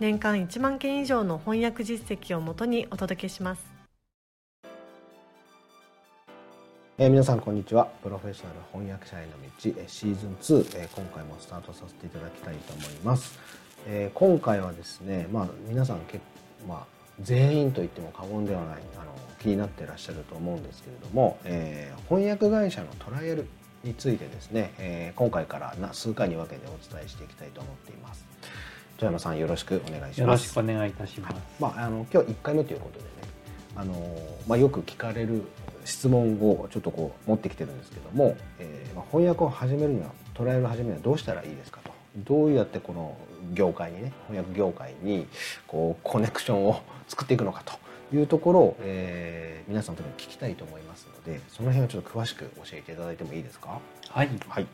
年間1万件以上の翻訳実績をもとにお届けします。えー、皆さんこんにちは。プロフェッショナル翻訳者への道シーズン2、えー、今回もスタートさせていただきたいと思います、えー、今回はですねまあ皆さん結まあ全員と言っても過言ではないあの気になっていらっしゃると思うんですけれども、えー、翻訳会社のトライアルについてですね、えー、今回から数回に分けてお伝えしていきたいと思っています。富山さんよろしくお願いします。よろしくお願いいたします。はい、まああの今日1回目ということでね、あのまあよく聞かれる質問をちょっとこう持ってきてるんですけども、えー、まあ翻訳を始めるにはトライアルを始めるにはどうしたらいいですかと。どうやってこの業界にね翻訳業界にこうコネクションを作っていくのかというところを、えー、皆さんとも聞きたいと思いますのでその辺をちょっと詳しく教えていただいてもいいですか？はい、はい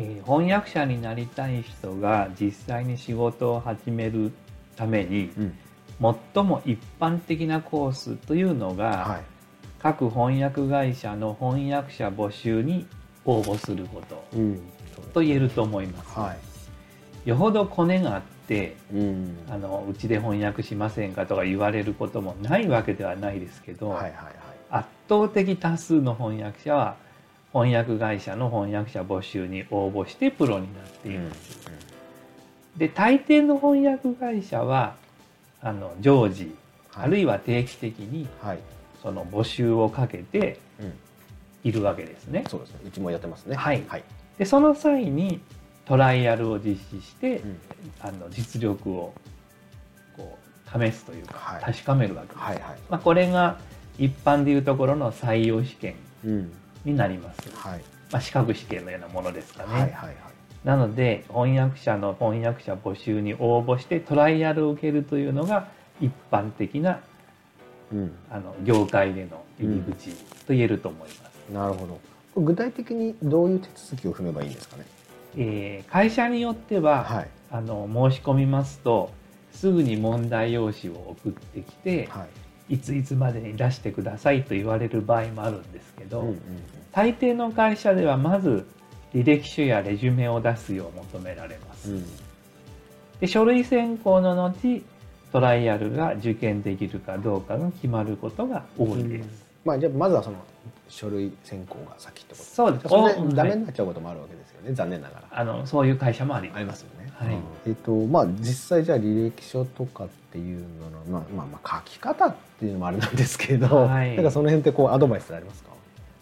えー、翻訳者になりたい人が実際に仕事を始めるために、うん、最も一般的なコースというのが、はい、各翻訳会社の翻訳者募集に応募すること、うん、と言えると思います。はい、よほどコネがあって、うん、あのうちで翻訳しませんかとか言われることもないわけではないですけど、はいはいはい、圧倒的多数の翻訳者は翻訳会社の翻訳者募集に応募してプロになっているんです。うんうん、で大抵の翻訳会社はあの常時、はい、あるいは定期的に、はい、その募集をかけているわけですね。そうですね。うちもやってますね。はい。はい、でその際にトライアルを実施して、うん、あの実力をこう試すというか、はい、確かめるわけです。はいはい、まあ、これが一般でいうところの採用試験になります。はい、まあ、資格試験のようなものですかね。はいはいはい、なので翻訳者の翻訳者募集に応募してトライアルを受けるというのが一般的な、うん、あの業界での入り口と言えると思います。うん、なるほど。具体的にどういう手続きを踏めばいいんですかね？えー、会社によっては、はい、あの申し込みますとすぐに問題用紙を送ってきて、はい、いついつまでに出してくださいと言われる場合もあるんですけど、うんうん、大抵の会社ではまず履歴書やレジュメを出すよう求められます。うん、で書類選考の後トライアルが受験できるかどうかが決まることが多いです。うん、まあ、じゃあまずはその書類選考が先ってことそうです。それでダメになっちゃうこともあるわけですよね、はい、残念ながら。あのそういう会社もありますよね、はい、うん、えっ、とまあ実際じゃあ履歴書とかっていうのの、まあ、まあまあ書き方っていうのもあれなんですけど、はい、なんかその辺ってこうアドバイスありますか？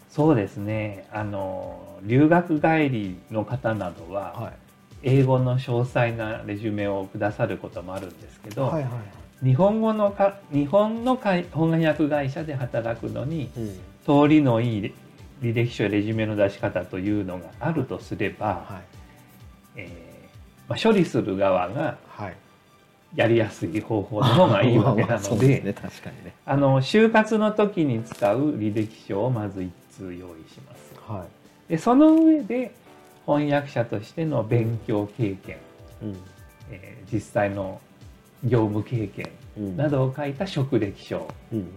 そうですね。あの留学帰りの方などは、はい、英語の詳細なレジュメをくださることもあるんですけど、はいはい日本語のか日本の翻訳会社で働くのに、うん、通りのいい履歴書やレジュメの出し方というのがあるとすれば、はい、えー、まあ、処理する側がやりやすい方法の方がいいわけなので あの就活の時に使う履歴書をまず1通用意します。はい、でその上で翻訳者としての勉強経験、うん、えー、実際の業務経験などを書いた職歴書を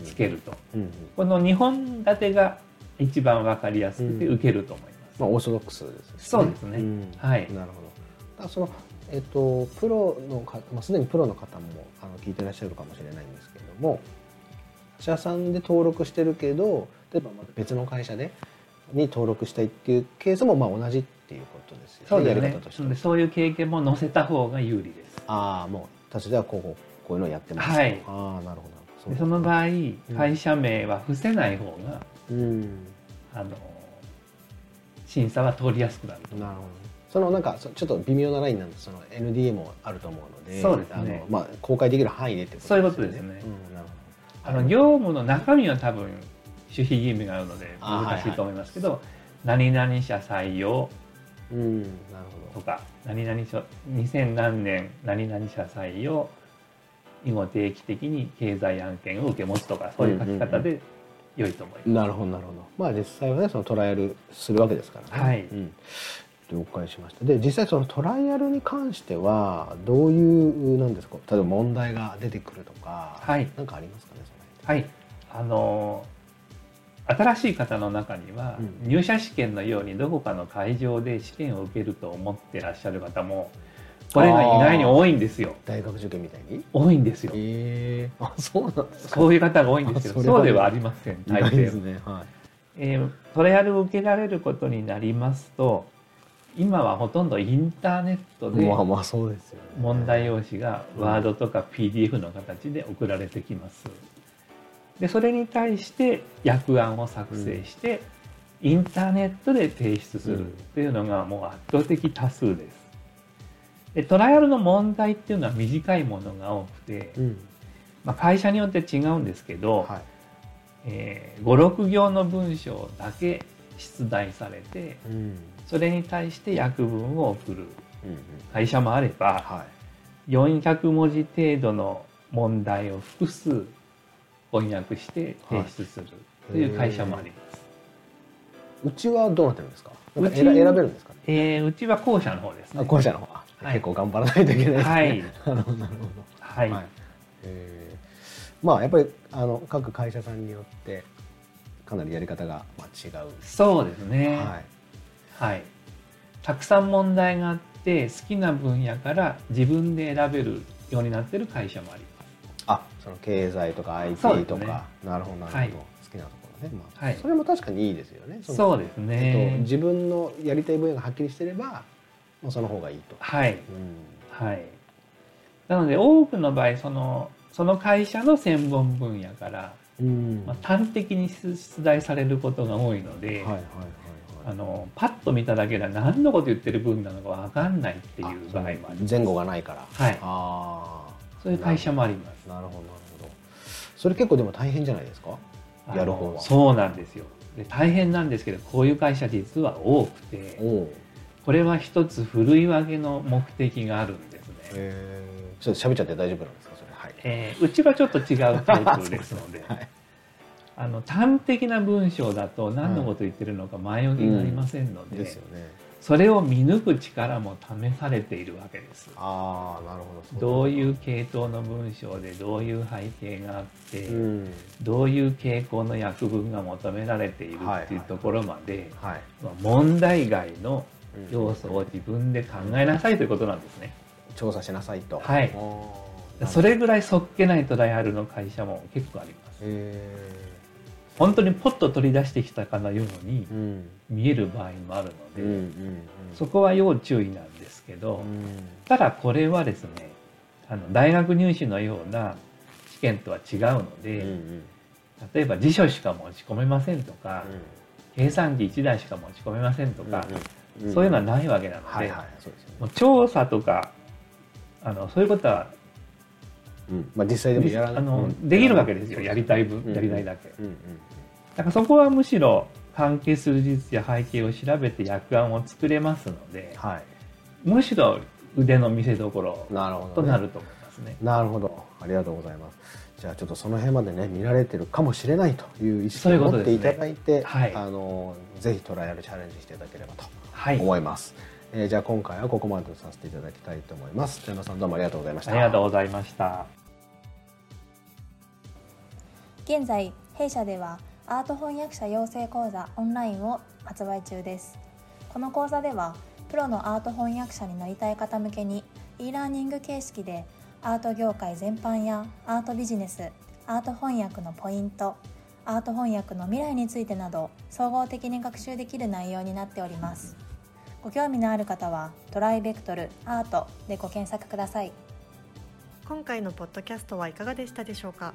つけると、この2本立てが一番わかりやすくて受けると思います。まあ、オーソドックスですね。そうですね。はい。なるほど。そのえっとプロのか、まあ、すでにプロの方もあの聞いてらっしゃるかもしれないんですけれども社さんで登録してるけど例えばまた別の会社でに登録したいっていうケースもまあ同じっていうことですよね。そうですね。そういう経験も載せた方が有利です。ああもう私ではこうこうこういうのをやってます、はい、ああなるほど。その場合会社名は伏せない方が、うん、あの審査は通りやすくなるなるほどそのなんかちょっと微妙なラインなんでその NDA もあると思うのでそうですねまあ、公開できる範囲でってことですねそういうことですね、うん、なるほどあの業務の中身は多分守秘義務があるので難しいと思いますけど、はいはい、何々社採用とか何々書2000何年何々社採用以後定期的に経済案件を受け持つとかそういう書き方で良いと思います。なるほどなるほど。まあ実際はねそのトライアルするわけですからね。はい。うん、了解しました。で実際そのトライアルに関してはどういうなんですか。例えば問題が出てくるとか、はい、なんかありますかねはい。あの新しい方の中には、うん、入社試験のようにどこかの会場で試験を受けると思ってらっしゃる方もこれが意外に多いんですよ。大学受験みたいに？多いんですよ。ええー、あそうなんですか。そういう方が多いんですけどそうではありません大抵ですね、はい。えー、トライアルを受けられることになりますと今はほとんどインターネットで問題用紙がワードとか PDF の形で送られてきます。でそれに対して訳案を作成して、インターネットで提出するっていうのがもう圧倒的多数です。でトライアルの問題っていうのは短いものが多くて、うん、まあ、会社によって違うんですけど、はい。えー、56行の文章だけ出題されて、うん、それに対して訳文を送る会社もあれば、はい、400文字程度の問題を複数翻訳して提出するという会社もあります。うちはどうなってるんですか？か選べるんですか、ね、えー、うちは後者の方ですね。後者の方。はい、結構頑張らないといけないですね。はい、なるほど。はい。はい、えー、まあやっぱりあの各会社さんによってかなりやり方がまあ違う。そうですね。はい。はい。たくさん問題があって好きな分野から自分で選べるようになってる会社もあります。あ、その経済とか IT とか、ね、なるほどなるほど、はい、好きなところね。まあ、はい、それも確かにいいですよね。そうですね、えっと。自分のやりたい分野がはっきりしてれば。もうその方がいいと。はい、うん、はい。なので多くの場合そのその会社の専門分野から、うんまあ、端的に出題されることが多いので、はいはいはいはい、あのパッと見ただけでは何のこと言ってる分なのか分かんないっていう場合もあります。前後がないから。はい。あそういう会社もあります。なるほどなるほど。それ結構でも大変じゃないですか？やる方は。そうなんですよ。で大変なんですけどこういう会社実は多くて。これは一つふるい分けの目的があるんですね。えー、ちょっと喋っちゃって大丈夫なんです。えー、うちはちょっと違うタイプですので。はい、あの端的な文章だと何のこと言ってるのか前置きがありませんので。うん、ですよね。それを見抜く力も試されているわけです。あなるほどどういう系統の文章でどういう背景があって、うん、どういう傾向の訳文が求められているっていうところまで、はいはい、問題外の要素を自分で考えなさいということなんですね。調査しなさいと。はい。それぐらいそっけないトライアルの会社も結構あります。本当にポッと取り出してきたかのように見える場合もあるので、そこは要注意なんですけど、ただこれはですねあの大学入試のような試験とは違うので、例えば辞書しか持ち込めませんとか、計算機1台しか持ち込めませんとか、そういうのはないわけなので、もう調査とかあのそういうことは、うんまあ、実際でもやらあの、できるわけですよ。やりたい分、やりたいだけ、だからそこはむしろ関係する事実や背景を調べて訳案を作れますので、はい、むしろ腕の見せ所となると思いますね。なるほど。ありがとうございます。じゃあちょっとその辺までね見られてるかもしれないという意識を持っていただいて、ねはい、あのぜひトライアルチャレンジしていただければと思います、はい、えー、じゃあ今回はここまでとさせていただきたいと思います。寺野さんどうもありがとうございました。ありがとうございました現在弊社ではアート翻訳者養成講座オンラインを発売中です。この講座ではプロのアート翻訳者になりたい方向けに e ラーニング形式でアート業界全般やアートビジネスアート翻訳のポイントアート翻訳の未来についてなど総合的に学習できる内容になっております。ご興味のある方はトライベクトルアートでご検索ください。今回のポッドキャストはいかがでしたでしょうか？